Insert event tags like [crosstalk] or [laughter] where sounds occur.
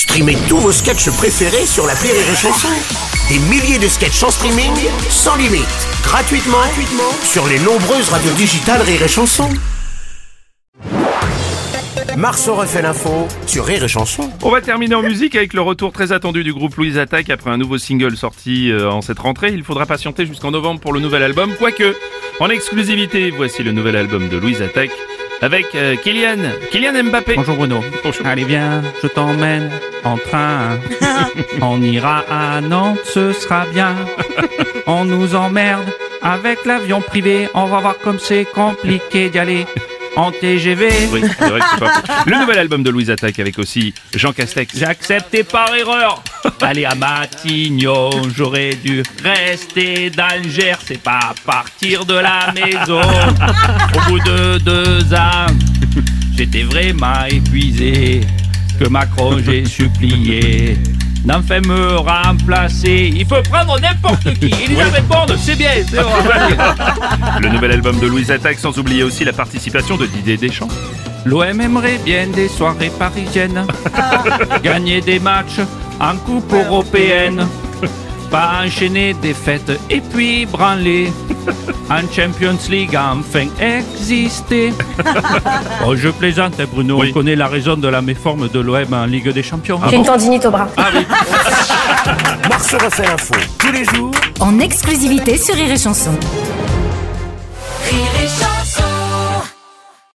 Streamez tous vos sketchs préférés sur la Rire et Chanson. Des milliers de sketchs en streaming, sans limite, gratuitement, gratuitement sur les nombreuses radios digitales Rire et Chanson. Marceau refait l'info sur Rire et Chanson. On va terminer en musique avec le retour très attendu du groupe Louise Attaque après un nouveau single sorti euh, en cette rentrée. Il faudra patienter jusqu'en novembre pour le nouvel album, quoique en exclusivité, voici le nouvel album de Louise Attaque avec euh, Kylian, Kylian Mbappé. Bonjour Bruno. Bonjour. Allez viens, je t'emmène en train. [laughs] On ira à Nantes, ce sera bien. [laughs] On nous emmerde avec l'avion privé. On va voir comme c'est compliqué d'y aller en TGV. Oui, c'est vrai que c'est pas faux. Le nouvel album de Louise Attaque avec aussi Jean Castex. J'ai accepté par erreur. [laughs] Aller à Matignon, j'aurais dû rester d'Alger, c'est pas partir de la maison. [laughs] Au bout de deux ans, j'étais vraiment épuisé. Que Macron j'ai [laughs] supplié. N'en fait me remplacer. Il peut prendre n'importe qui. Il va répondre, c'est bien, c'est vrai. Le nouvel album de Louise Attaque sans oublier aussi la participation de Didier Deschamps. L'OM aimerait bien des soirées parisiennes, [laughs] gagner des matchs en coupe européenne, pas enchaîner des fêtes et puis branler, [laughs] en Champions League enfin exister. [laughs] Oh, je plaisante, hein, Bruno, Oui. on connaît la raison de la méforme de l'OM en Ligue des Champions. J'ai une tendinite au bras. Marceau refait l'info tous les jours en exclusivité sur Rire et Chanson.